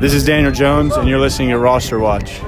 This is Daniel Jones, and you're listening to Roster Watch.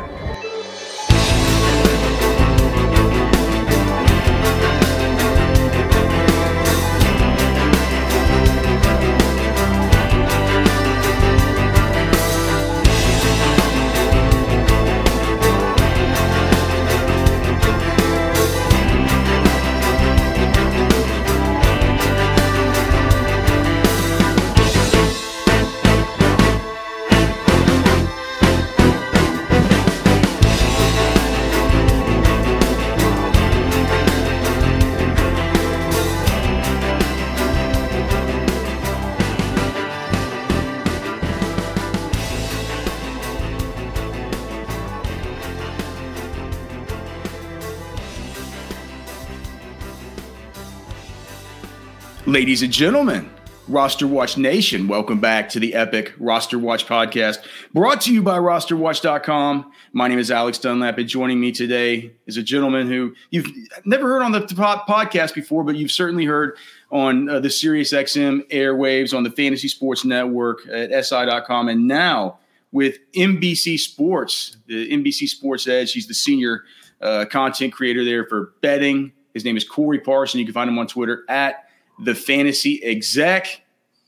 Ladies and gentlemen, Roster Watch Nation, welcome back to the epic Roster Watch podcast brought to you by rosterwatch.com. My name is Alex Dunlap, and joining me today is a gentleman who you've never heard on the podcast before, but you've certainly heard on uh, the Sirius XM airwaves, on the Fantasy Sports Network at SI.com, and now with NBC Sports, the NBC Sports Edge. He's the senior uh, content creator there for betting. His name is Corey Parson. You can find him on Twitter at the fantasy exec,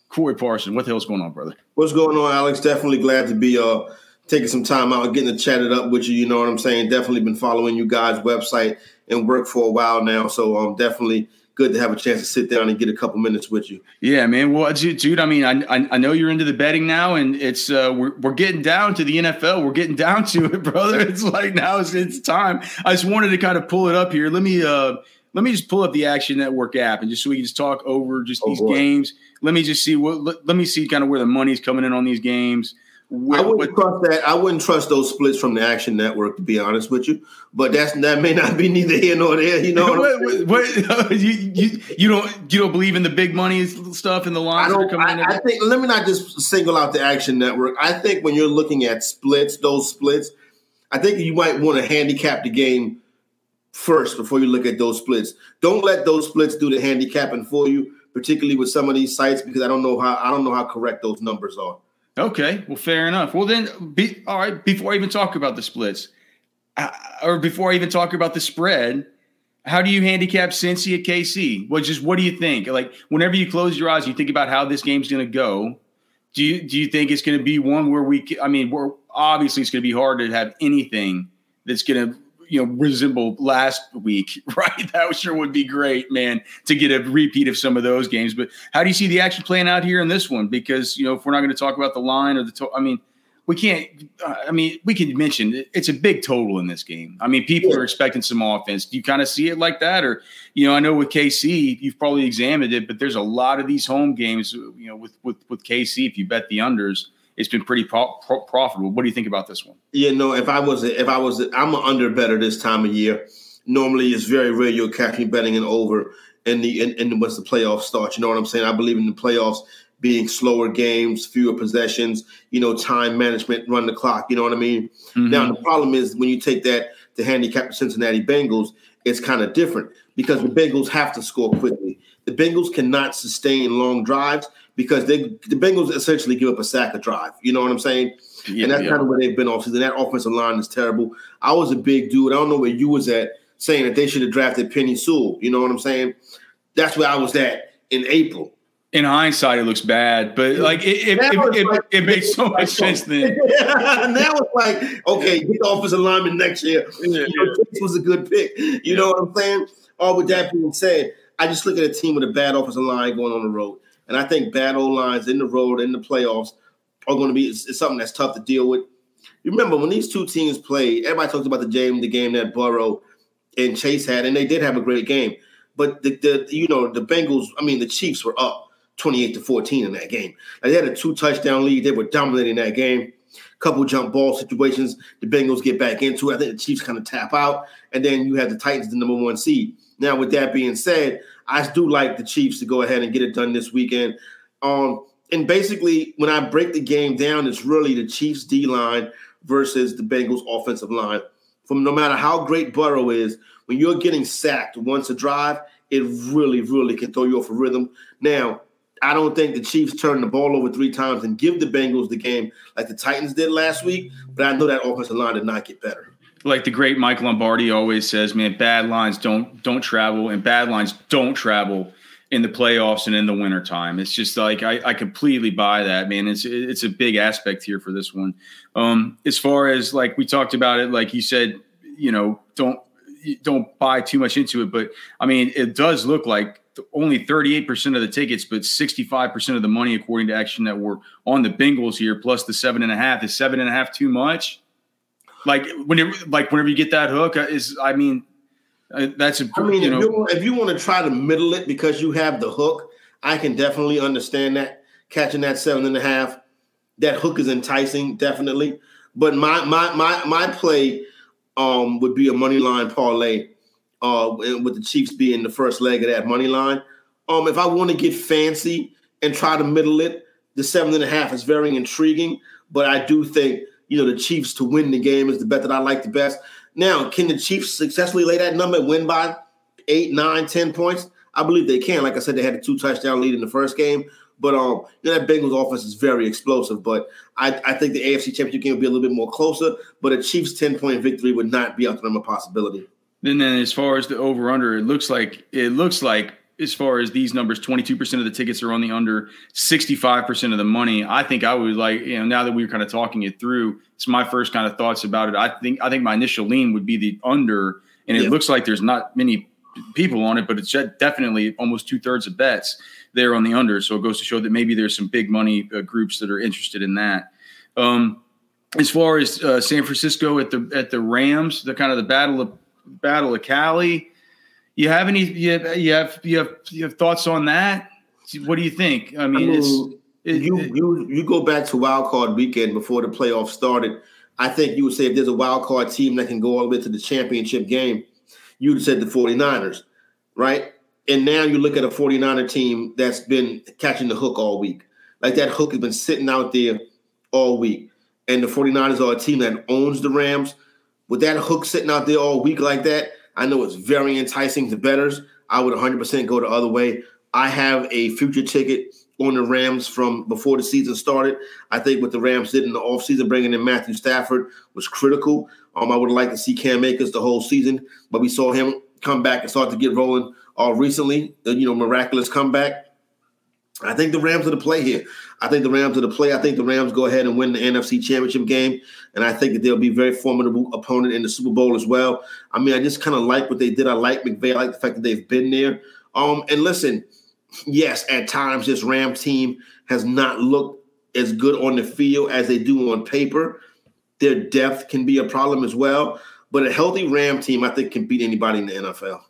Corey Parson. What the hell's going on, brother? What's going on, Alex? Definitely glad to be uh taking some time out and getting to chat it up with you. You know what I'm saying? Definitely been following you guys' website and work for a while now. So um definitely good to have a chance to sit down and get a couple minutes with you. Yeah, man. Well, dude, I mean, I, I know you're into the betting now, and it's uh, we're we're getting down to the NFL. We're getting down to it, brother. It's like now it's, it's time. I just wanted to kind of pull it up here. Let me uh let me just pull up the Action Network app and just so we can just talk over just oh, these boy. games. Let me just see what. Let, let, me see kind of where the money's coming in on these games. Where, I wouldn't what, trust that. I wouldn't trust those splits from the Action Network, to be honest with you. But that's that may not be neither here nor there. You know what, what you, you, you don't you don't believe in the big money stuff and the lines I, I, I think. Let me not just single out the Action Network. I think when you're looking at splits, those splits, I think you might want to handicap the game first before you look at those splits. Don't let those splits do the handicapping for you, particularly with some of these sites, because I don't know how I don't know how correct those numbers are. Okay, well, fair enough. Well, then, be, all right. Before I even talk about the splits, uh, or before I even talk about the spread, how do you handicap Cincy at KC? Well, just what do you think? Like, whenever you close your eyes, you think about how this game's going to go. Do you do you think it's going to be one where we? I mean, we're obviously it's going to be hard to have anything that's going to you know resemble last week, right? That sure would be great, man, to get a repeat of some of those games. But how do you see the action playing out here in this one? Because you know, if we're not going to talk about the line or the, to- I mean, we can't. Uh, I mean, we can mention it's a big total in this game. I mean, people are expecting some offense. Do you kind of see it like that, or you know, I know with KC, you've probably examined it, but there's a lot of these home games. You know, with with with KC, if you bet the unders it's been pretty pro- pro- profitable. What do you think about this one? Yeah, no. If I was, if I was, I'm an under better this time of year. Normally, it's very rare you'll catch me betting an over in the in, in once the playoffs start. You know what I'm saying? I believe in the playoffs being slower games, fewer possessions, you know, time management, run the clock. You know what I mean? Mm-hmm. Now the problem is when you take that to handicap the Cincinnati Bengals, it's kind of different because the Bengals have to score quickly. The Bengals cannot sustain long drives because they the Bengals essentially give up a sack a drive. You know what I'm saying? Yeah, and that's yeah. kind of where they've been off season. That offensive line is terrible. I was a big dude. I don't know where you was at saying that they should have drafted Penei Sewell. You know what I'm saying? That's where I was at in April. In hindsight, it looks bad, but like it, it, it, it, like, it makes so much sense then. now it's like, okay, get the offensive lineman next year. Yeah. You know, this was a good pick. You know what I'm saying? All with that being said, I just look at a team with a bad offensive line going on the road. And I think bad lines in the road in the playoffs are going to be it's, it's something that's tough to deal with. You remember when these two teams played, everybody talks about the game, the game that Burrow and Chase had, and they did have a great game. But the, the you know the Bengals, I mean the Chiefs were up 28 to 14 in that game. Like they had a two touchdown lead. They were dominating that game. Couple jump ball situations, the Bengals get back into it. I think the Chiefs kind of tap out, and then you have the Titans, the number one seed. Now, with that being said, I do like the Chiefs to go ahead and get it done this weekend. Um, and basically, when I break the game down, it's really the Chiefs D line versus the Bengals offensive line. From no matter how great Burrow is, when you're getting sacked once a drive, it really, really can throw you off a rhythm. Now, I don't think the Chiefs turn the ball over three times and give the Bengals the game like the Titans did last week. But I know that offensive line did not get better. Like the great Mike Lombardi always says, man, bad lines don't don't travel, and bad lines don't travel in the playoffs and in the wintertime. It's just like I, I completely buy that, man. It's it's a big aspect here for this one. Um, as far as like we talked about it, like you said, you know, don't don't buy too much into it. But I mean, it does look like only 38% of the tickets, but 65% of the money, according to Action Network, on the Bengals here, plus the seven and a half. Is seven and a half too much? Like whenever, like whenever you get that hook, uh, is I mean, uh, that's a, I mean, you if, know, you, if you want to try to middle it because you have the hook, I can definitely understand that catching that seven and a half. That hook is enticing, definitely. But my my my my play um, would be a money line parlay uh, with the Chiefs being the first leg of that money line. Um, if I want to get fancy and try to middle it, the seven and a half is very intriguing. But I do think you know the Chiefs to win the game is the bet that I like the best. Now, can the Chiefs successfully lay that number and win by eight, nine, ten points? I believe they can. Like I said, they had a two touchdown lead in the first game. But um, you know, that Bengals offense is very explosive. But I, I think the AFC Championship game will be a little bit more closer. But a Chiefs ten point victory would not be out a possibility. And then as far as the over under, it looks like it looks like as far as these numbers, 22% of the tickets are on the under, 65% of the money. I think I would like, you know, now that we are kind of talking it through, it's my first kind of thoughts about it. I think I think my initial lean would be the under, and it yeah. looks like there's not many people on it, but it's definitely almost two thirds of bets there on the under. So it goes to show that maybe there's some big money uh, groups that are interested in that. Um, as far as uh, San Francisco at the at the Rams, the kind of the battle of battle of Cali. You have any? You have you have you have, you have thoughts on that? What do you think? I mean, I mean it's it, you you you go back to wild card weekend before the playoffs started. I think you would say if there's a wild card team that can go all the way to the championship game, you would have said the 49ers, right? And now you look at a 49er team that's been catching the hook all week. Like that hook has been sitting out there all week. And the 49ers are a team that owns the Rams. With that hook sitting out there all week like that, I know it's very enticing to betters. I would 100% go the other way. I have a future ticket on the Rams from before the season started. I think what the Rams did in the offseason, bringing in Matthew Stafford, was critical. Um, I would like to see Cam Akers the whole season, but we saw him come back and start to get rolling uh, recently. The, you know, miraculous comeback. I think the Rams are the play here. I think the Rams are the play. I think the Rams go ahead and win the NFC Championship game, and I think that they'll be a very formidable opponent in the Super Bowl as well. I mean, I just kind of like what they did. I like McVay. I like the fact that they've been there. Um, and listen, yes, at times this Rams team has not looked as good on the field as they do on paper. Their depth can be a problem as well. But a healthy Ram team, I think, can beat anybody in the NFL.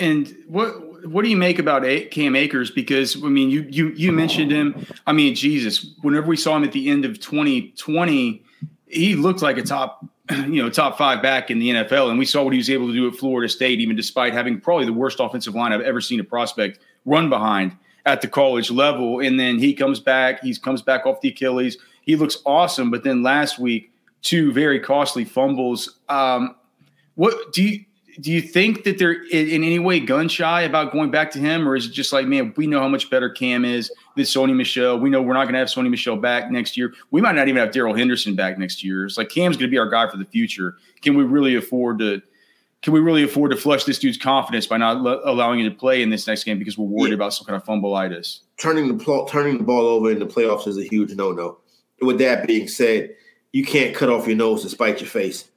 And what what do you make about Cam Akers? Because I mean, you you you mentioned him. I mean, Jesus, whenever we saw him at the end of 2020, he looked like a top you know top five back in the NFL, and we saw what he was able to do at Florida State, even despite having probably the worst offensive line I've ever seen a prospect run behind at the college level. And then he comes back, he comes back off the Achilles. He looks awesome, but then last week, two very costly fumbles. Um, what do you? Do you think that they're in any way gun shy about going back to him, or is it just like, man, we know how much better Cam is than Sony Michel. We know we're not going to have Sony Michel back next year. We might not even have Darrell Henderson back next year. It's like Cam's going to be our guy for the future. Can we really afford to? Can we really afford to flush this dude's confidence by not allowing him to play in this next game because we're worried yeah. about some kind of fumbleitis? Turning the pl- turning the ball over in the playoffs is a huge no no. With that being said, you can't cut off your nose to spite your face.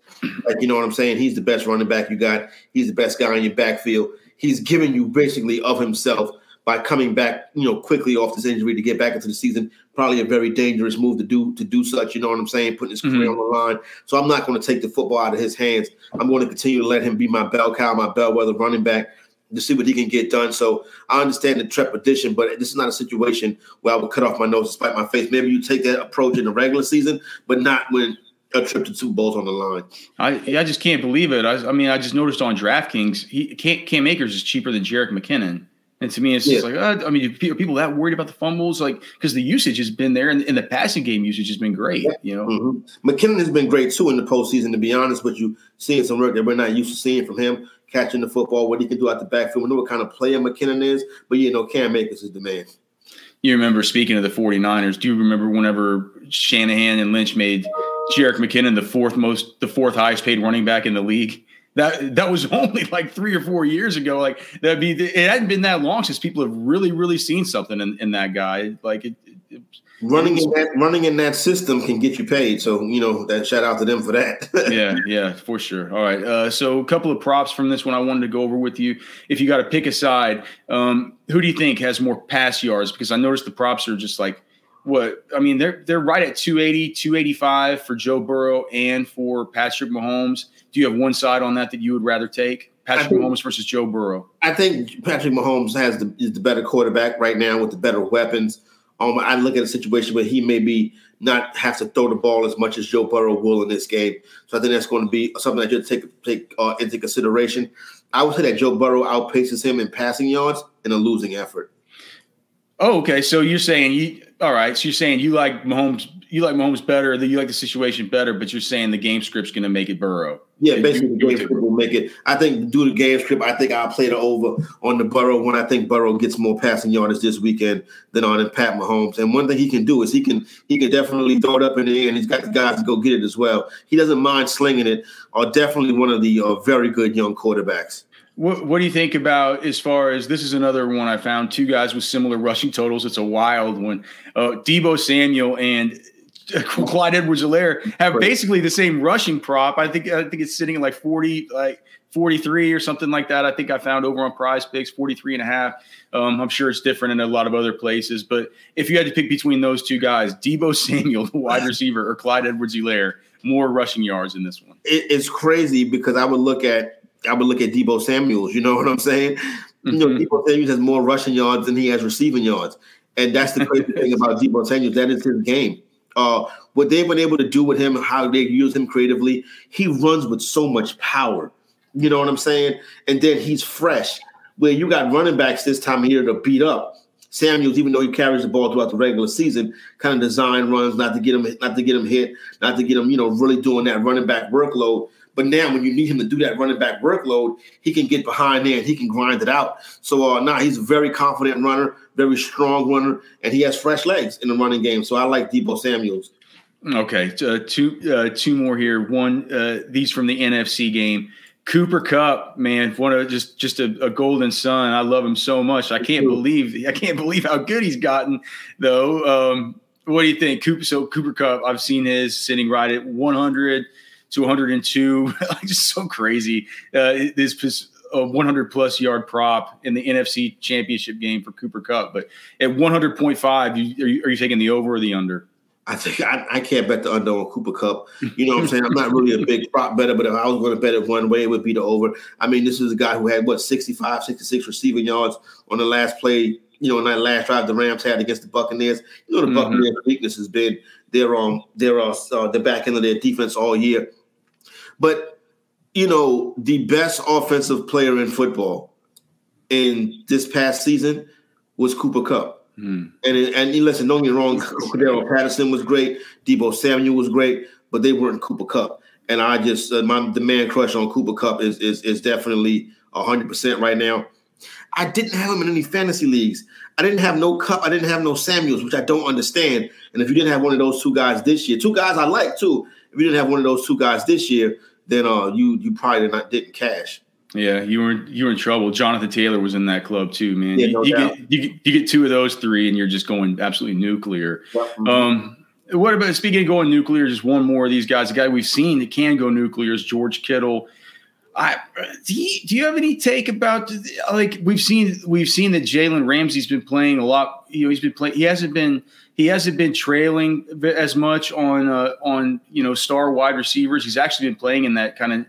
Like, you know what I'm saying? He's the best running back you got. He's the best guy in your backfield. He's giving you basically of himself by coming back, you know, quickly off this injury to get back into the season. Probably a very dangerous move to do to do such. You know what I'm saying? Putting his career mm-hmm. on the line. So I'm not going to take the football out of his hands. I'm going to continue to let him be my bell cow, my bellwether running back to see what he can get done. So I understand the trepidation, but this is not a situation where I would cut off my nose to spite my face. Maybe you take that approach in the regular season, but not when a trip to Bowls on the line. I I just can't believe it. I, I mean, I just noticed on DraftKings, he Cam Akers is cheaper than Jerick McKinnon. And to me, it's just yeah. like, uh, I mean, are people that worried about the fumbles? Like, because the usage has been there, and, and, the passing game usage has been great. You know, mm-hmm. McKinnon has been great too in the postseason. To be honest with you, seeing some work that we're not used to seeing from him, catching the football, what he can do out the backfield. We know what kind of player McKinnon is, but you know, Cam Akers is the man. You remember speaking of the 49ers, do you remember whenever Shanahan and Lynch made Jerick McKinnon the fourth most the fourth highest paid running back in the league? That that was only like three or four years ago. Like that'd be it hadn't been that long since people have really, really seen something in, in that guy. Like it, it, running in that running in that system can get you paid. So you know that shout out to them for that. yeah, yeah, for sure. All right. Uh, so a couple of props from this one I wanted to go over with you. If you got to pick a side, um, who do you think has more pass yards? Because I noticed the props are just like what I mean, they're they're right at 280, 285 for Joe Burrow and for Patrick Mahomes. Do you have one side on that that you would rather take? Patrick think, Mahomes versus Joe Burrow. I think Patrick Mahomes has the is the better quarterback right now with the better weapons. Um, I look at a situation where he maybe not have to throw the ball as much as Joe Burrow will in this game. So I think that's going to be something that you take take uh, into consideration. I would say that Joe Burrow outpaces him in passing yards in a losing effort. Oh, okay. So you're saying you all right. So you're saying you like Mahomes, you like Mahomes better, that you like the situation better, but you're saying the game script's going to make it Burrow. Yeah, basically the game script will make it. I think due to the game script, I think I'll play the over on the Burrow when I think Burrow gets more passing yards this weekend than on Pat Mahomes. And one thing he can do is he can he can definitely throw it up in the air, and he's got the guys to go get it as well. He doesn't mind slinging it. Are definitely one of the uh, very good young quarterbacks. What, what do you think about as far as this is another one I found two guys with similar rushing totals. It's a wild one. Uh, Deebo Samuel and Clyde Edwards-Helaire have basically the same rushing prop. I think I think it's sitting at like 40 like 43 or something like that. I think I found over on PrizePicks 43 and a half. Um, I'm sure it's different in a lot of other places, but if you had to pick between those two guys, Deebo Samuel, the wide receiver, or Clyde Edwards-Helaire, more rushing yards in this one. It, it's crazy because I would look at I would look at Deebo Samuels. You know what I'm saying? Mm-hmm. You know, mm-hmm. Samuels has more rushing yards than he has receiving yards, and that's the crazy thing about Deebo Samuels. That is his game. Uh, what they've been able to do with him, how they use him creatively, he runs with so much power. You know what I'm saying? And then he's fresh. Where you got running backs this time of year to beat up. Samuels, even though he carries the ball throughout the regular season, kind of design runs not to get him, not to get him hit, not to get him, you know, really doing that running back workload. But now, when you need him to do that running back workload, he can get behind there and he can grind it out. So uh, now he's a very confident runner, very strong runner, and he has fresh legs in the running game. So I like Deebo Samuels. Okay, uh, two uh, two more here. One, uh, these from the NFC game. Cooper Kupp, man, one of just just a, a, golden son. I love him so much. I can't believe I can't believe how good he's gotten, though. Um, what do you think, Cooper? So Cooper Kupp, I've seen his sitting right at 100 to 102. just so crazy. Uh, this a 100 plus yard prop in the NFC Championship game for Cooper Kupp, but at 100.5, you, are, you, are you taking the over or the under? I think I, I, can't bet the under on Cooper Kupp. You know what I'm saying? I'm not really a big prop better, but if I was going to bet it one way, it would be the over. I mean, this is a guy who had what 65, 66 receiving yards on the last play. You know, in that last drive the Rams had against the Buccaneers. You know, the mm-hmm. Buccaneers' weakness has been their um their uh, uh the back end of their defense all year. But you know, the best offensive player in football in this past season was Cooper Kupp. Mm. And and listen, don't get me wrong, Cordarrelle Patterson was great, Deebo Samuel was great, but they weren't Cooper Kupp. And I just uh, my the man crush on Cooper Cup is is is definitely hundred percent right now. I didn't have him in any fantasy leagues. I didn't have no Kupp. I didn't have no Samuels, which I don't understand. And if you didn't have one of those two guys this year, two guys I like too. If you didn't have one of those two guys this year, then uh, you you probably not didn't cash. Yeah, you were you were in trouble. Jonathan Taylor was in that club too, man. Yeah, you, no you get you, you, get two of those three, and you're just going absolutely nuclear. Mm-hmm. Um, what about speaking of going nuclear? Just one more of these guys. The guy we've seen that can go nuclear is George Kittle. I do you, do you have any take about like we've seen we've seen that Jalen Ramsey's been playing a lot. You know, he's been playing. He hasn't been he hasn't been trailing as much on uh, on you know star wide receivers. He's actually been playing in that kind of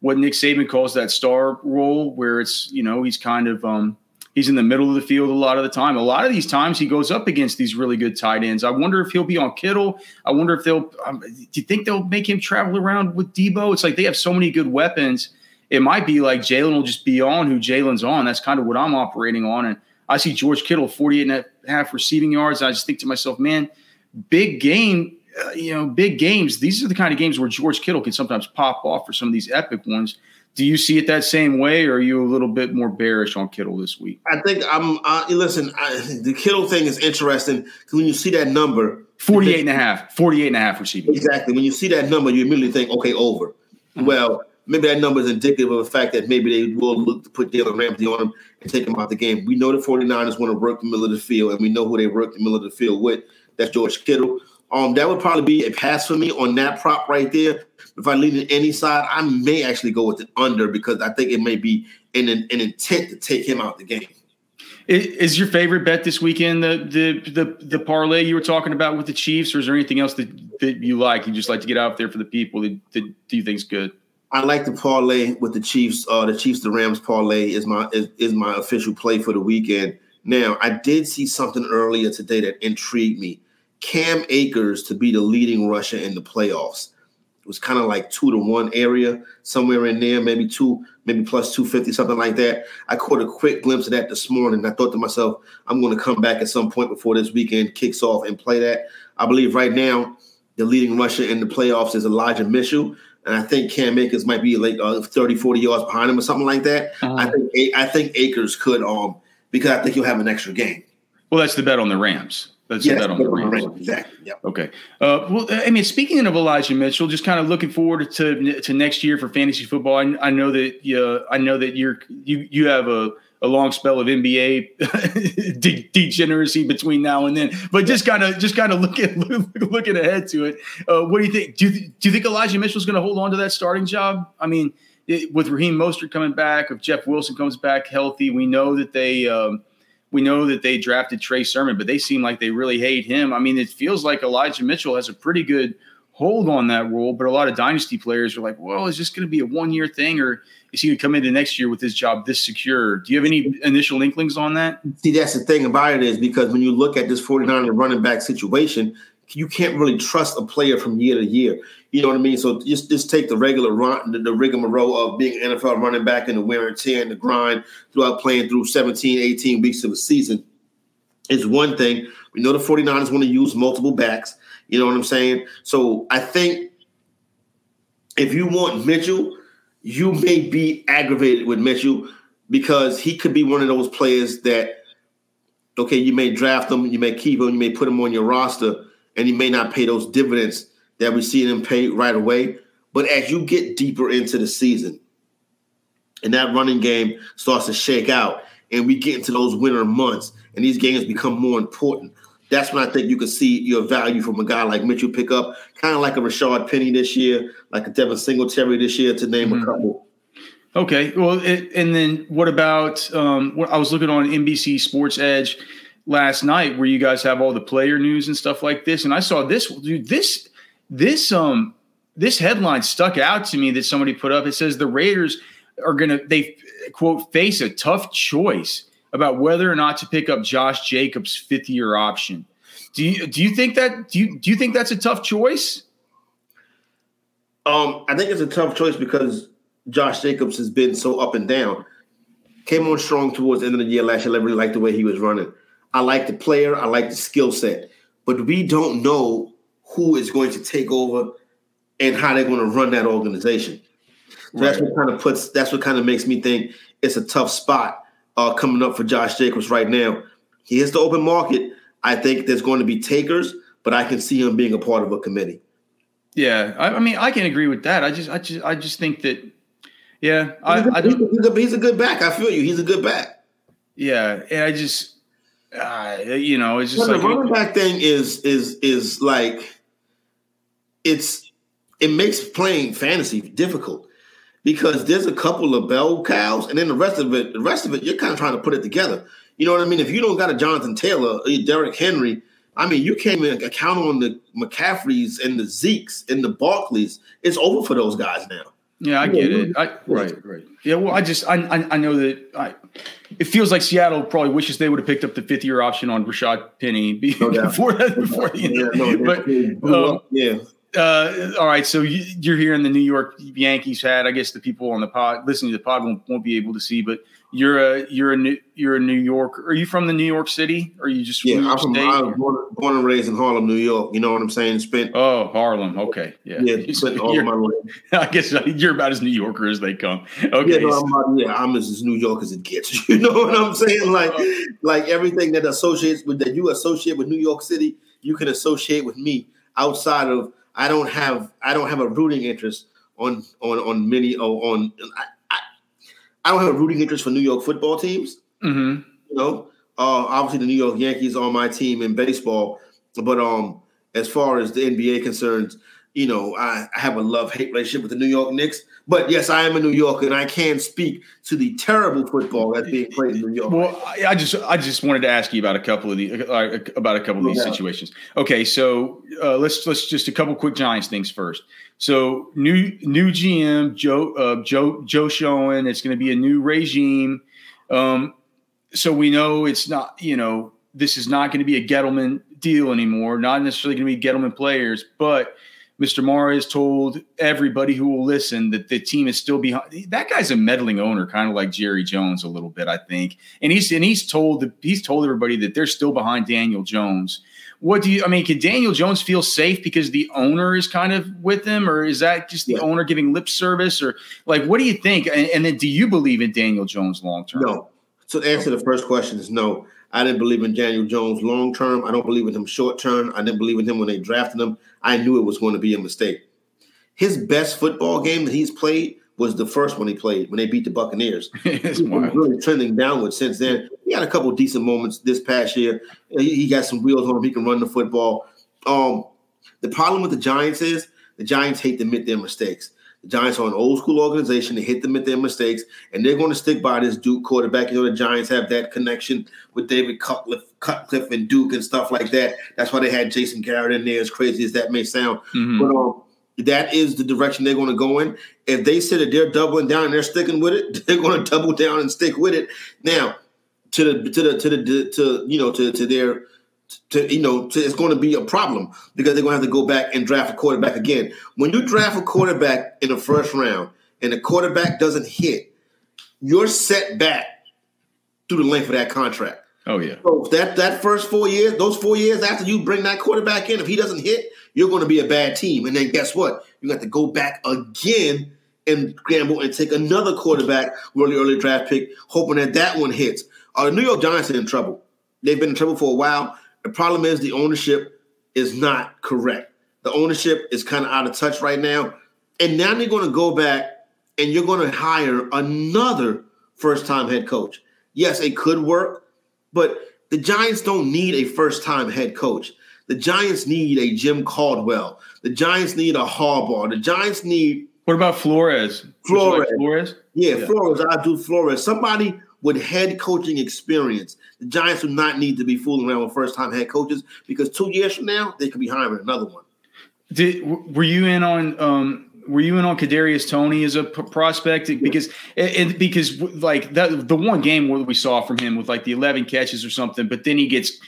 what Nick Saban calls that star role, where it's you know he's kind of um, he's in the middle of the field a lot of the time. A lot of these times he goes up against these really good tight ends. I wonder if he'll be on Kittle. I wonder if they'll. Um, do you think they'll make him travel around with Deebo? It's like they have so many good weapons. It might be like Jalen will just be on who Jalen's on. That's kind of what I'm operating on, and I see George Kittle 48 and a half receiving yards. I just think to myself, man, big game. uh, you know, big games. These are the kind of games where George Kittle can sometimes pop off for some of these epic ones. Do you see it that same way, or are you a little bit more bearish on Kittle this week? I think I'm. Uh, listen, I, the Kittle thing is interesting because when you see that number, 48 and a half, 48 and a half receiving. Exactly. When you see that number, you immediately think, okay, over. Mm-hmm. Well, maybe that number is indicative of the fact that maybe they will look to put Jalen Ramsey on him and take him out the game. We know the 49ers want to work the middle of the field, and we know who they work the middle of the field with. That's George Kittle. Um, that would probably be a pass for me on that prop right there. If I lean in any side, I may actually go with the under because I think it may be an, an intent to take him out the game. Is your favorite bet this weekend the the the the parlay you were talking about with the Chiefs, or is there anything else that, that you like? You just like to get out there for the people that, that do you good? I like the parlay with the Chiefs. Uh, the Chiefs the Rams parlay is my is, is my official play for the weekend. Now, I did see something earlier today that intrigued me. Cam Akers to be the leading rusher in the playoffs It was kind of like two to one area, somewhere in there, maybe two, maybe plus 250, something like that. I caught a quick glimpse of that this morning. I thought to myself, I'm going to come back at some point before this weekend kicks off and play that. I believe right now, the leading rusher in the playoffs is Elijah Mitchell. And I think Cam Akers might be like uh, 30, 40 yards behind him or something like that. Uh-huh. I think I think Akers could um because I think he'll have an extra game. Well, that's the bet on the Rams. That's the bet on the Rams. Exactly. Yep. Okay. Uh, well, I mean, speaking of Elijah Mitchell, just kind of looking forward to to next year for fantasy football. I, I know that uh, I know that you're you you have a, a long spell of NBA de- degeneracy between now and then, but just kind of just kind of looking looking ahead to it. Uh, what do you think? Do you, do you think Elijah Mitchell's going to hold on to that starting job? I mean, it, with Raheem Mostert coming back, if Jeff Wilson comes back healthy, we know that they. Um, we know that they drafted Trey Sermon, but they seem like they really hate him. I mean, it feels like Elijah Mitchell has a pretty good hold on that role, but a lot of dynasty players are like, well, is this going to be a one year thing or is he going to come into next year with his job this secure? Do you have any initial inklings on that? See, that's the thing about it is because when you look at this 49 running back situation, you can't really trust a player from year to year. You know what I mean? So just just take the regular run, the, the rigmarole of being an NFL running back and the wear and tear and the grind throughout playing through 17, 18 weeks of a season is one thing. We know the 49ers want to use multiple backs. You know what I'm saying? So I think if you want Mitchell, you may be aggravated with Mitchell because he could be one of those players that, okay, you may draft him, you may keep him, you may put him on your roster, and he may not pay those dividends that we see them pay right away. But as you get deeper into the season and that running game starts to shake out and we get into those winter months and these games become more important, that's when I think you can see your value from a guy like Mitchell pick up, kind of like a Rashaad Penny this year, like a Devin Singletary this year, to name mm-hmm. a couple. Okay, well, it, and then what about? Um, what, I was looking on NBC Sports Edge last night, where you guys have all the player news and stuff like this, and I saw this. Dude, this this um this headline stuck out to me that somebody put up. It says the Raiders are going to they quote face a tough choice about whether or not to pick up Josh Jacobs' fifth year option. Do you do you think that do you do you think that's a tough choice? Um, I think it's a tough choice because Josh Jacobs has been so up and down. Came on strong towards the end of the year last year. I really liked the way he was running. I like the player. I like the skill set, but we don't know who is going to take over and how they're going to run that organization. So right. That's what kind of puts. That's what kind of makes me think it's a tough spot uh, coming up for Josh Jacobs right now. He is the open market. I think there's going to be takers, but I can see him being a part of a committee. Yeah, I, I mean, I can agree with that. I just, I just, I just think that, yeah, I, he's, a, I he's, a, he's a good back. I feel you. He's a good back. Yeah, and I just, uh, you know, it's just well, like the running back thing is is is like it's it makes playing fantasy difficult because there's a couple of bell cows, and then the rest of it, the rest of it, you're kind of trying to put it together. You know what I mean? If you don't got a Jonathan Taylor, a Derrick Henry, I mean, you can't even count on the McCaffreys and the Zekes and the Barkleys. It's over for those guys now. Yeah, I get it. I, right, right. Yeah, well, I just I I, I know that I, it feels like Seattle probably wishes they would have picked up the fifth year option on Rashaad Penny before that before the yeah, no, but um, yeah uh, all right, so you, are here in the New York Yankees hat. I guess the people on the pod listening to the pod won't, won't be able to see, but you're a you're a New, you're a New York. Are you from the New York City? Or are you just yeah? I'm from I was born, born, and raised in Harlem, New York. You know what I'm saying? Spent oh Harlem. Okay, yeah. Yeah, spent all my life. I guess you're about as New Yorker as they come. Okay, yeah, no, I'm, not, yeah, I'm as New York as it gets. You know what I'm saying? Like like everything that associates with that you associate with New York City, you can associate with me. Outside of I don't have I don't have a rooting interest on on on many on. I, I don't have a rooting interest for New York football teams. Mm-hmm. You know, uh, obviously the New York Yankees are my team in baseball, but um, as far as the NBA concerns, you know, I, I have a love hate relationship with the New York Knicks. But yes, I am a New Yorker, and I can speak to the terrible football that's being played in New York. Well, I just I just wanted to ask you about a couple of the uh, about a couple of these yeah. situations. Okay, so uh, let's let's just a couple quick Giants things first. So new new GM Joe uh, Joe Joe Schoen. It's going to be a new regime. Um, so we know it's not you know this is not going to be a Gettleman deal anymore. Not necessarily going to be Gettleman players, but Mr. Mara has told everybody who will listen that the team is still behind. That guy's a meddling owner, kind of like Jerry Jones a little bit, I think. And he's and he's told he's told everybody that they're still behind Daniel Jones. What do you? I mean, can Daniel Jones feel safe because the owner is kind of with him, or is that just the yeah. owner giving lip service, or like what do you think? And, and then, do you believe in Daniel Jones long term? No. So the answer to the first question is no. I didn't believe in Daniel Jones long term. I don't believe in him short term. I didn't believe in him when they drafted him. I knew it was going to be a mistake. His best football game that he's played was the first one he played when they beat the Buccaneers. he's been really trending downward since then. He had a couple decent moments this past year. He, he got some wheels on him. He can run the football. Um, the problem with the Giants is the Giants hate to admit their mistakes. The Giants are an old school organization. They hit them at their mistakes, and they're going to stick by this Duke quarterback. You know, the Giants have that connection with David Cutcliffe, Cutcliffe and Duke and stuff like that. That's why they had Jason Garrett in there, as crazy as that may sound. Mm-hmm. But um, that is the direction they're going to go in. If they say that they're doubling down and they're sticking with it, they're going to double down and stick with it. Now, to the to the to the to you know to to their to you know to, it's going to be a problem because they're going to have to go back and draft a quarterback again. When you draft a quarterback in the first round and the quarterback doesn't hit, you're set back through the length of that contract. Oh yeah. So that that first four years, those four years after you bring that quarterback in, if he doesn't hit, you're going to be a bad team. And then guess what? You got to go back again and gamble and take another quarterback, really early draft pick, hoping that that one hits. Are the New York Giants are in trouble? They've been in trouble for a while. The problem is the ownership is not correct. The ownership is kind of out of touch right now. And now they're going to go back and you're going to hire another first time head coach. Yes, it could work, but the Giants don't need a first time head coach. The Giants need a Jim Caldwell. The Giants need a Harbaugh. The Giants need. What about Flores? Flores. Like Flores? Yeah, yeah, Flores. I do Flores. Somebody with head coaching experience. The Giants do not need to be fooling around with first time head coaches because two years from now they could be hiring another one. Did were you in on um were you in on Kadarius Toney as a p- prospect? Because it, because like that the one game where we saw from him with like the eleven catches or something, but then he gets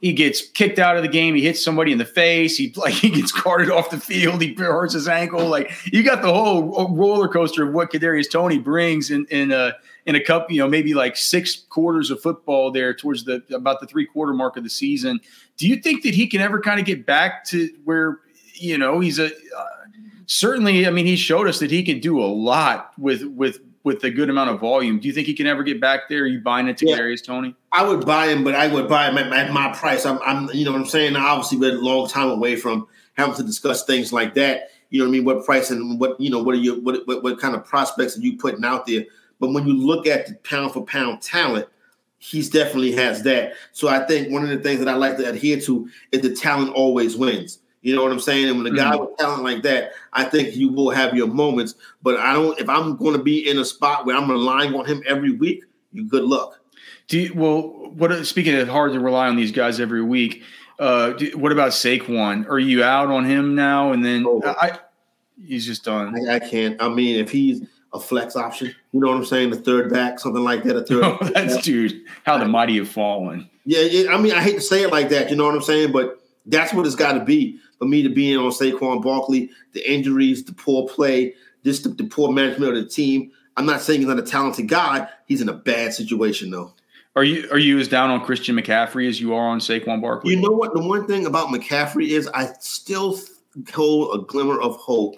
he gets kicked out of the game. He hits somebody in the face. He like he gets carted off the field. He hurts his ankle. Like you got the whole roller coaster of what Kadarius Toney brings in in a in a cup. You know, maybe like six quarters of football there towards the about the three quarter mark of the season. Do you think that he can ever kind of get back to where you know he's a uh, certainly? I mean, he showed us that he can do a lot with with with a good amount of volume. Do you think he can ever get back there? Are you buying into yeah. Darius Toney? I would buy him, but I would buy him at, at my price. I'm, I'm, you know what I'm saying. Obviously, we're a long time away from having to discuss things like that. You know what I mean? What price and what you know? What are you? What, what, what kind of prospects are you putting out there? But when you look at the pound for pound talent, he's definitely has that. So I think one of the things that I like to adhere to is the talent always wins. You know what I'm saying? And when a guy mm-hmm. with talent like that, I think you will have your moments. But I don't. If I'm going to be in a spot where I'm relying on him every week, you good luck. Do you, well. What speaking of hard to rely on these guys every week. Uh, do, what about Saquon? Are you out on him now? And then oh. I, he's just done. I, I, can't. I mean, if he's a flex option, you know what I'm saying? The third back, something like that. A third. Oh, that's back. dude. How the mighty have fallen. Yeah, yeah, I mean, I hate to say it like that. You know what I'm saying? But that's what it's got to be for me to be in on Saquon Barkley, the injuries, the poor play, just the, the poor management of the team. I'm not saying he's not a talented guy. He's in a bad situation though. Are you are you as down on Christian McCaffrey as you are on Saquon Barkley? You know what? The one thing about McCaffrey is I still hold a glimmer of hope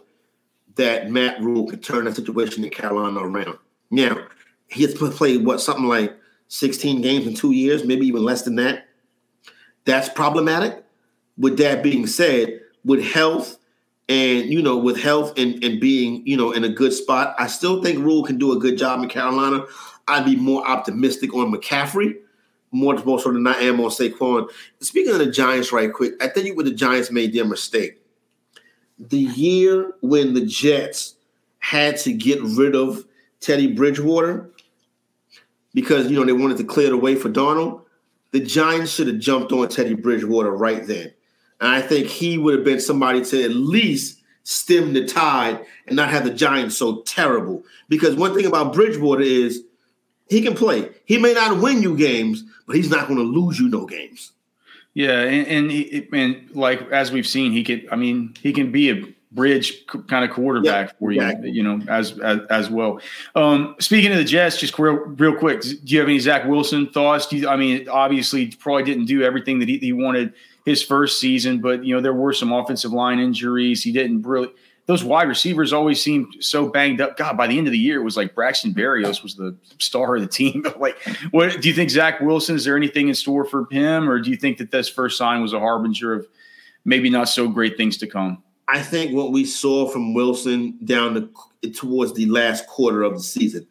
that Matt Rhule could turn that situation in Carolina around. Now, he has played what something like 16 games in two years, maybe even less than that. That's problematic. With that being said, with health and you know, with health and, and being, you know, in a good spot, I still think Rhule can do a good job in Carolina. I'd be more optimistic on McCaffrey, more, more so than I am on Saquon. Speaking of the Giants, right quick, I think what the Giants made their mistake. The year when the Jets had to get rid of Teddy Bridgewater because you know they wanted to clear the way for Darnold, the Giants should have jumped on Teddy Bridgewater right then. And I think he would have been somebody to at least stem the tide and not have the Giants so terrible. Because one thing about Bridgewater is he can play. He may not win you games, but he's not going to lose you no games. Yeah, and and, he, and like as we've seen, he could. I mean, he can be a bridge kind of quarterback yeah, for you, exactly. you know, as, as as, well. Um, speaking of the Jets, just real, real quick, do you have any Zach Wilson thoughts? Do you, I mean, obviously, probably didn't do everything that he, he wanted his first season, but you know, there were some offensive line injuries. He didn't really those wide receivers always seemed so banged up. God, by the end of the year, it was like Braxton Berrios was the star of the team. like, what do you think, Zach Wilson? Is there anything in store for him, or do you think that this first sign was a harbinger of maybe not so great things to come? I think what we saw from Wilson down the, towards the last quarter of the season,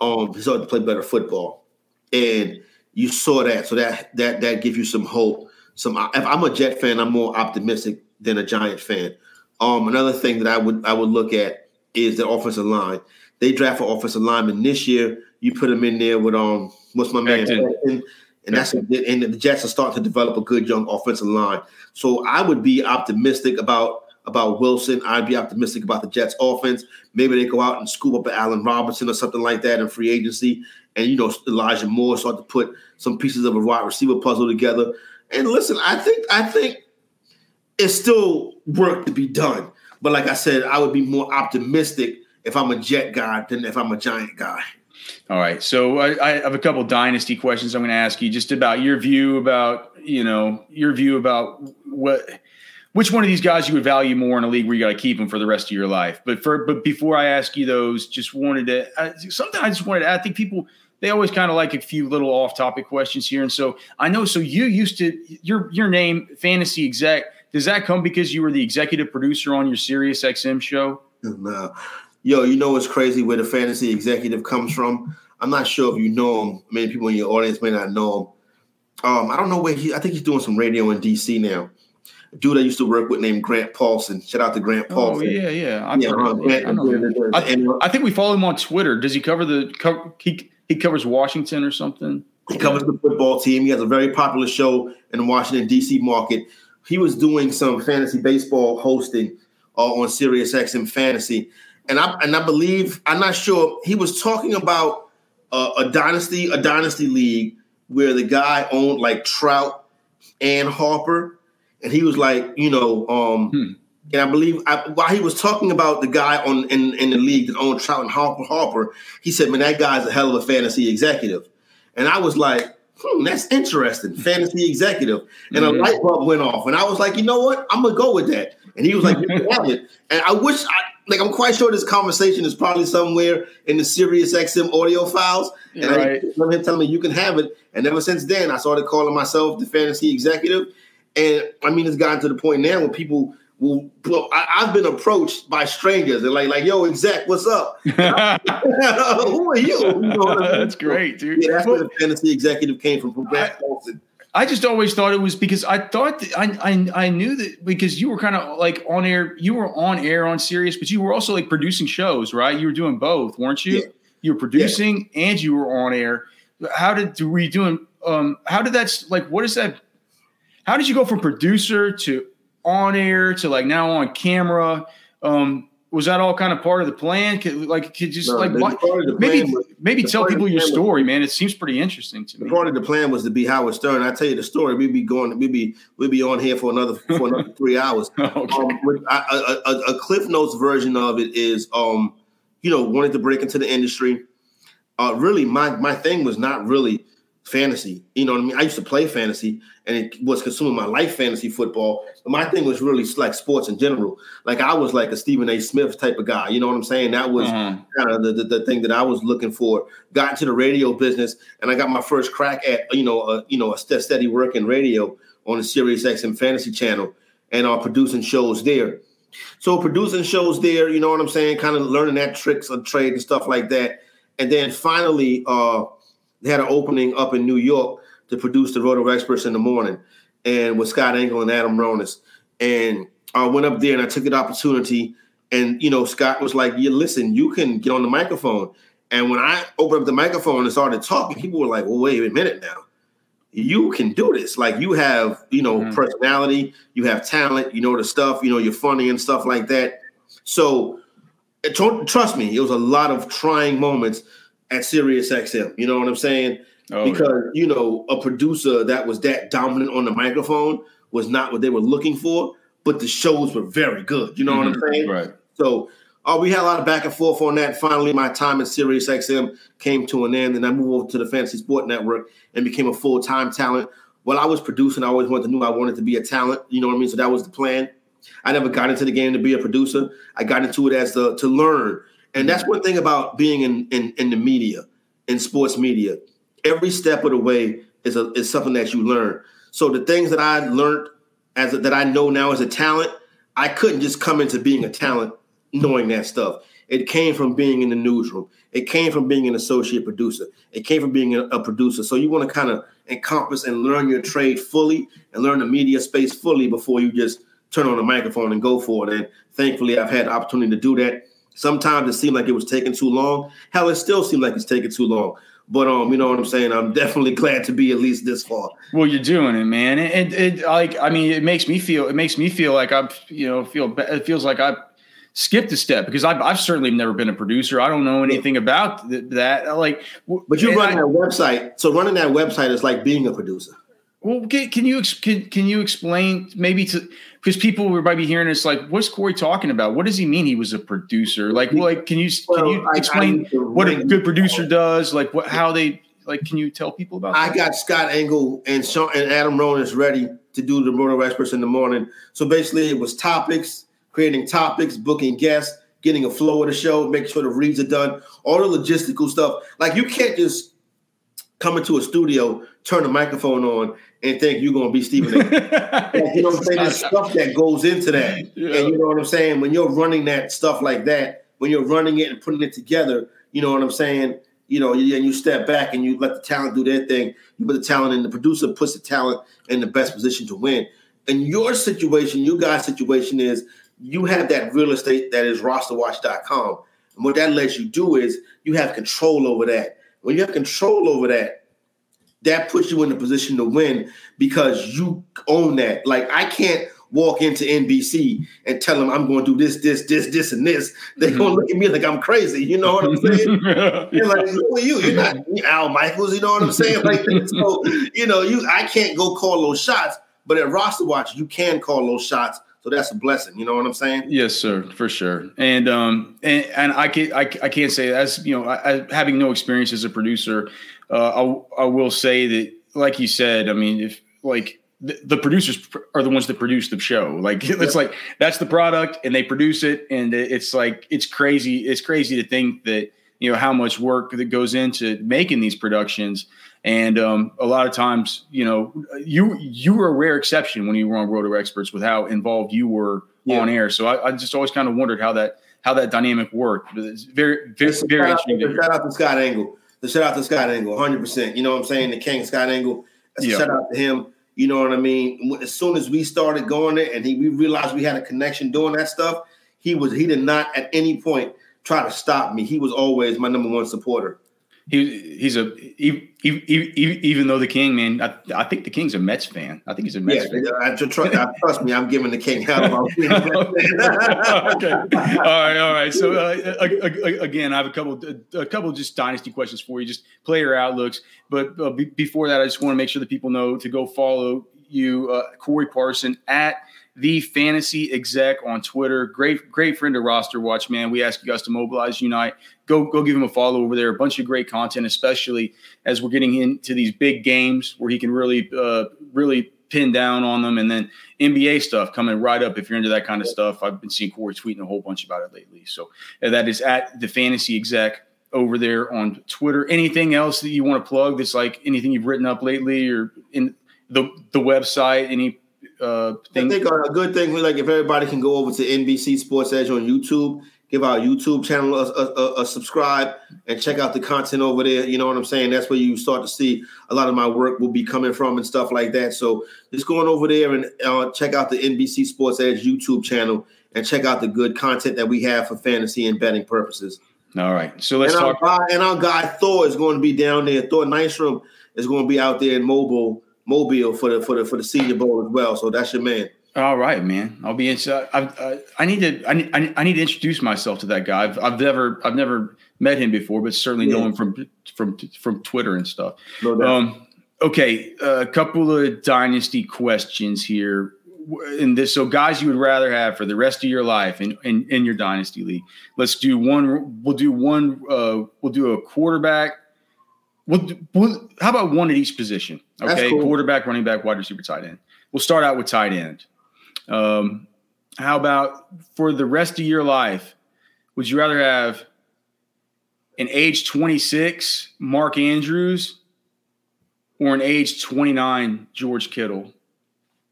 um, he started to play better football, and you saw that. So that that that gives you some hope. Some if I'm a Jet fan, I'm more optimistic than a Giant fan. Um, another thing that I would I would look at is the offensive line. They draft an offensive lineman this year. You put them in there with um, what's my man, and, and that's a, and the Jets are starting to develop a good young offensive line. So I would be optimistic about about Wilson. I'd be optimistic about the Jets offense. Maybe they go out and scoop up an Allen Robinson or something like that in free agency. And you know, Elijah Moore start to put some pieces of a wide receiver puzzle together. And listen, I think I think it's still work to be done. But like I said, I would be more optimistic if I'm a Jet guy than if I'm a Giant guy. All right. So I, I have a couple dynasty questions I'm going to ask you just about your view about, you know, your view about what which one of these guys you would value more in a league where you got to keep them for the rest of your life. But for but before I ask you those, just wanted to uh, something I just wanted to, I think people they always kind of like a few little off topic questions here. And so I know so you used to your your name fantasy exec does that come because you were the executive producer on your Sirius XM show? No. Yo, you know what's crazy where the fantasy executive comes from? I'm not sure if you know him. Many people in your audience may not know him. Um, I don't know where he. I think he's doing some radio in DC now. A dude I used to work with named Grant Paulson. Shout out to Grant oh, Paulson. Oh yeah, yeah. i yeah, uh, Grant, I, I, I, think we follow him on Twitter. Does he cover the? Cover, he he covers Washington or something. He covers the football team. He has a very popular show in the Washington D.C. market he was doing some fantasy baseball hosting uh, on Sirius XM Fantasy, and I and I believe I'm not sure he was talking about uh, a dynasty a dynasty league where the guy owned like Trout and Harper, and he was like, you know, um, hmm. and I believe I, while he was talking about the guy on in, in the league that owned Trout and Harper, Harper, he said, "Man, that guy's a hell of a fantasy executive," and I was like hmm, that's interesting. Fantasy executive. And mm-hmm. a light bulb went off. And I was like, you know what? I'm gonna go with that. And he was like, you can have it. And I wish I like I'm quite sure this conversation is probably somewhere in the Sirius XM audio files. And right. I remember him telling me you can have it. And ever since then, I started calling myself the fantasy executive. And I mean, it's gotten to the point now where people will I, have been approached by strangers and like like yo exec what's up who are you, you know I mean? that's great dude yeah that's where the fantasy executive came from from Paulson I just always thought it was because I thought that I, I, I knew that because you were kind of like on air, you were on air on Sirius, but you were also like producing shows, right? You were doing both, weren't you? Yeah. You were producing yeah. and you were on air. How did were you doing? Um, how did that like? What is that? How did you go from producer to on air to like now on camera. Um, was that all kind of part of the plan? Could, like, could just no, like maybe was, maybe tell people your story, man. It seems pretty interesting to me. Part of the plan was to be Howard Stern. I tell you the story. We'd be going. We'd be we'd be on here for another for another three hours. okay. Um, a, a, a, Cliff Notes version of it is um you know, wanted to break into the industry. Uh, really, my my thing was not really fantasy. You know what I mean? I used to play fantasy and it was consuming my life fantasy football. But my thing was really like sports in general. Like I was like a Stephen A. Smith type of guy. You know what I'm saying? That was uh-huh. kind of the, the, the, thing that I was looking for. Got into the radio business and I got my first crack at, you know, a, you know, a steady work in radio on the Sirius XM Fantasy Channel and are uh, producing shows there. So producing shows there, you know what I'm saying? Kind of learning that tricks of trade and stuff like that. And then finally, uh, they had an opening up in New York to produce the Roto Experts in the morning, and with Scott Engel and Adam Ronis. And I went up there and I took the opportunity. And you know, Scott was like, "Yeah, listen, you can get on the microphone." And when I opened up the microphone and started talking, people were like, "Well, wait a minute now." You can do this. Like you have, you know, mm-hmm. personality, you have talent, you know the stuff, you know, you're funny and stuff like that. So, trust me, it was a lot of trying moments at Sirius XM. You know what I'm saying? Oh, because yeah. you know a producer that was that dominant on the microphone was not what they were looking for, but the shows were very good. You know mm-hmm. what I'm mm-hmm. saying? Right. So uh, we had a lot of back and forth on that. Finally, my time at Sirius XM came to an end, and I moved over to the Fantasy Sport Network and became a full time talent. While I was producing, I always wanted to know I wanted to be a talent. You know what I mean? So that was the plan. I never got into the game to be a producer. I got into it as the to learn and that's one thing about being in, in, in the media, in sports media. Every step of the way is a, is something that you learn. So the things that I learned as a, that I know now as a talent, I couldn't just come into being a talent knowing that stuff. It came from being in the newsroom. It came from being an associate producer. It came from being a, a producer. So you want to kind of encompass and learn your trade fully and learn the media space fully before you just turn on the microphone and go for it. And thankfully, I've had the opportunity to do that. Sometimes it seemed like it was taking too long. Hell, it still seemed like it's taking too long. But um, you know what I'm saying. I'm definitely glad to be at least this far. Well, you're doing it, man. And it, it, like, I mean, it makes me feel. It makes me feel like I'm, you know, feel. It feels like I've skipped a step because I've, I've certainly never been a producer. I don't know anything about th- that. Like, but you're running I, that website. So running that website is like being a producer. Well, can, can you can, can you explain maybe to because people might be hearing it's like, what's Corey talking about? What does he mean he was a producer? Like, like can you can you explain I, I what a good producer does? Like, what how they like? Can you tell people about? I that? got Scott Engel and Sean and Adam Ronis ready to do the Roto Experts in the morning. So basically, it was topics, creating topics, booking guests, getting a flow of the show, making sure the reads are done, all the logistical stuff. Like, you can't just come into a studio, turn the microphone on, and think you're gonna be Stephen A. like, you know what I'm saying? There's stuff that goes into that. Yeah. And you know what I'm saying? When you're running that stuff like that, when you're running it and putting it together, you know what I'm saying? You know, and you step back and you let the talent do their thing. You put the talent in, the producer puts the talent in the best position to win. And your situation, you guy's situation is you have that real estate that is rosterwatch.com. And what that lets you do is you have control over that. When you have control over that, that puts you in a position to win because you own that. Like I can't walk into NBC and tell them I'm going to do this, this, this, this, and this. They're mm-hmm. going to look at me like I'm crazy. You know what I'm saying? You're like, who are you? You're not Al Michaels. You know what I'm saying? Like, so you know, you I can't go call those shots, but at roster watch, you can call those shots. So that's a blessing. You know what I'm saying? Yes, sir, for sure. And um, and, and I can I, I can't say as you know, I, I, having no experience as a producer, uh, I, I will say that, like you said, I mean, if like the, the producers are the ones that produce the show, like it's like that's the product, and they produce it, and it's like it's crazy. It's crazy to think that you know how much work that goes into making these productions. And um, a lot of times, you know, you you were a rare exception when you were on Roto Experts with how involved you were yeah. on air. So I, I, just always kind of wondered how that how that dynamic worked. But it's very very, very interesting. Shout out to Scott Engel the shout out to Scott Engel, 100%. You know what I'm saying? The King Scott Engel. Yep. Shout out to him. You know what I mean? As soon as we started going there and he we realized we had a connection doing that stuff, he was he did not at any point try to stop me. He was always my number one supporter he he's a he, he, he, even though the king man I, I think the king's a Mets fan. I think he's a Mets yeah, fan. I, trust, I, trust me I'm giving the king hell. Okay. All right all right. So uh, again I have a couple a couple just dynasty questions for you just player outlooks. But uh, before that I just want to make sure that people know to go follow you uh, Corey Parson at the fantasy exec on Twitter. Great, great friend of Roster Watch, man. We ask you guys to mobilize, unite. Go, go give him a follow over there. A bunch of great content, especially as we're getting into these big games where he can really, uh, really pin down on them. And then NBA stuff coming right up if you're into that kind of stuff. I've been seeing Corey tweeting a whole bunch about it lately. So uh, that is at the fantasy exec over there on Twitter. Anything else that you want to plug that's like anything you've written up lately or in the the website, any uh thing? I think a good thing we like if everybody can go over to NBC Sports Edge on YouTube, give our YouTube channel a, a, a, subscribe and check out the content over there. You know what I'm saying? That's where you start to see a lot of my work will be coming from and stuff like that. So just going over there and uh, check out the NBC Sports Edge YouTube channel and check out the good content that we have for fantasy and betting purposes. All right. So let's and talk. Our guy, and our guy Thor is going to be down there. Thor Nystrom is going to be out there in Mobile, Mobile for the for the for the Senior Bowl as well. So that's your man. All right, man. I'll be inside. I, I, I need to. I need, I need to introduce myself to that guy. I've, I've never. I've never met him before, but certainly yeah. know him from from from Twitter and stuff. No um, okay, a couple of dynasty questions here in this so guys you would rather have for the rest of your life in, in, in your dynasty league let's do one we'll do one uh, we'll do a quarterback we'll, how about one at each position okay cool. quarterback running back wide receiver tight end we'll start out with tight end um, how about for the rest of your life would you rather have an age 26 mark andrews or an age 29 george kittle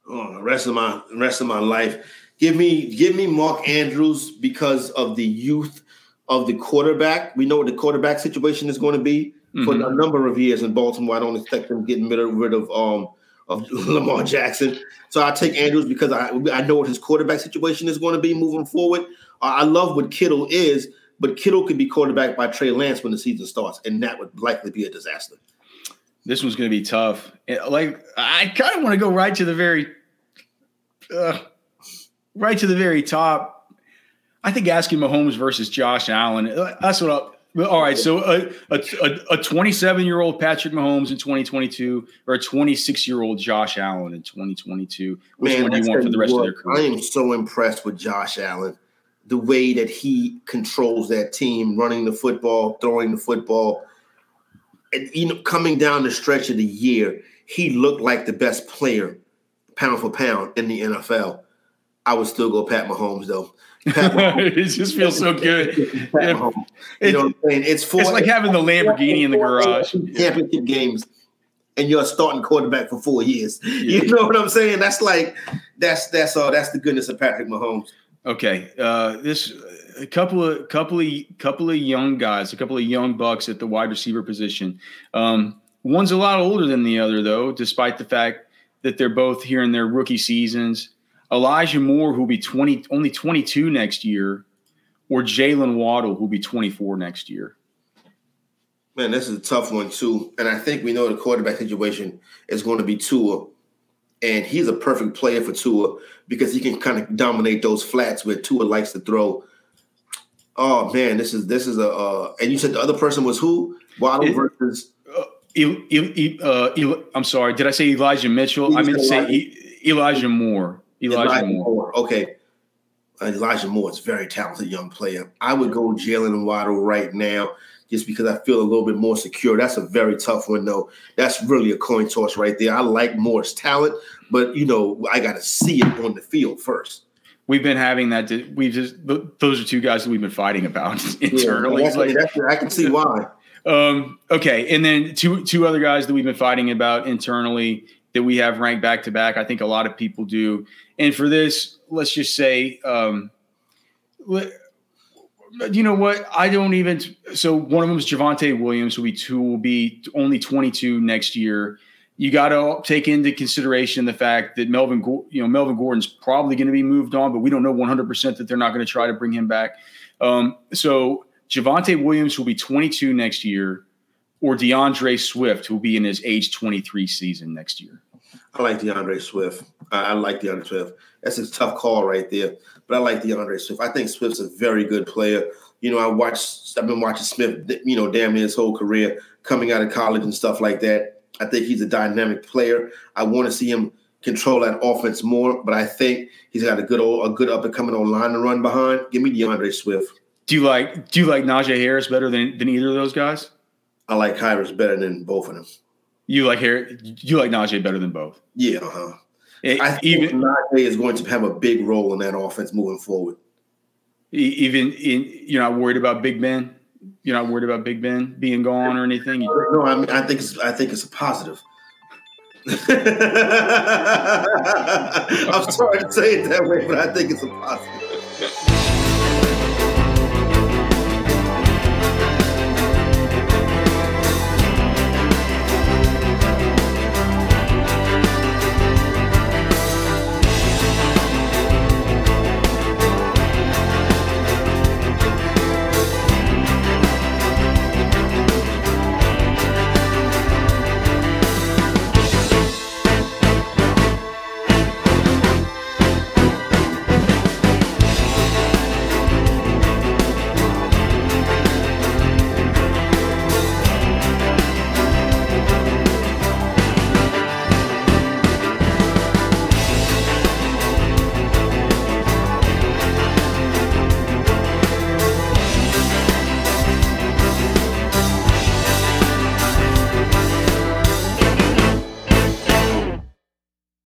oh, the rest of my rest of my life. Give me give me Mark Andrews because of the youth of the quarterback. We know what the quarterback situation is going to be mm-hmm. for a number of years in Baltimore. I don't expect them getting rid of, um of Lamar Jackson. So I take Andrews because I I know what his quarterback situation is going to be moving forward. I love what Kittle is, but Kittle could be quarterback by Trey Lance when the season starts, and that would likely be a disaster. This one's going to be tough. Like I kind of want to go right to the very uh, right to the very top. I think asking Mahomes versus Josh Allen. Uh, that's what. All right, so a, a a 27 year old Patrick Mahomes in 2022 or a 26 year old Josh Allen in 2022. Which Man, one do you want for the rest of their career? I am so impressed with Josh Allen, the way that he controls that team, running the football, throwing the football, and you know, coming down the stretch of the year, he looked like the best player pound for pound in the NFL, I would still go Pat Mahomes though. Mahomes. it just feels so good. Mahomes, you know what I'm saying? It's for it's like having the Lamborghini in the garage. Championship games, and you're a starting quarterback for four years. Yeah. You know what I'm saying? That's like that's that's uh that's the goodness of Patrick Mahomes. Okay, uh, this a couple of couple of couple of young guys, a couple of young bucks at the wide receiver position. Um, one's a lot older than the other, though, despite the fact that they're both here in their rookie seasons. Elijah Moore, who'll be 20, only 22 next year, or Jaylen Waddle, who'll be 24 next year. Man, this is a tough one, too. And I think we know the quarterback situation is going to be Tua. And he's a perfect player for Tua because he can kind of dominate those flats where Tua likes to throw. Oh man, this is this is a uh, and you said the other person was who? Waddle it, versus uh, I'm sorry. Did I say Elijah Mitchell? I meant to say Elijah Moore. Elijah, Elijah Moore. Moore. Okay. Elijah Moore is a very talented young player. I would go Jaylen Waddle right now just because I feel a little bit more secure. That's a very tough one, though. That's really a coin toss right there. I like Moore's talent, but you know, I got to see it on the field first. We've been having that. We've just those are two guys that we've been fighting about internally. Yeah, I can see why. Um, okay, and then two two other guys that we've been fighting about internally that we have ranked back to back. I think a lot of people do. And for this, let's just say, um, you know what? I don't even. So one of them is Javonte Williams, who, we, who will be only 22 next year. You got to take into consideration the fact that Melvin, you know, Melvin Gordon's probably going to be moved on, but we don't know 100 percent that they're not going to try to bring him back. Um, so Javonte Williams will be 22 next year, or D'Andre Swift, will be in his age 23 season next year? I like D'Andre Swift. I, I like D'Andre Swift. That's a tough call right there, but I like D'Andre Swift. I think Swift's a very good player. You know, I watched. I've been watching Smith. You know, damn near his whole career, coming out of college and stuff like that. I think he's a dynamic player. I want to see him control that offense more. But I think he's got a good old, a good up and coming on line to run behind. Give me D'Andre Swift. Do you like Do you like Najee Harris better than than either of those guys? I like Harris better than both of them. You like Harris? You like Najee better than both? Yeah, uh-huh. It- I think even Najee is going to have a big role in that offense moving forward. even in you're not worried about Big Ben. You're not worried about Big Ben being gone or anything. No, I mean I think it's I think it's a positive. I'm sorry to say it that way, but I think it's a positive.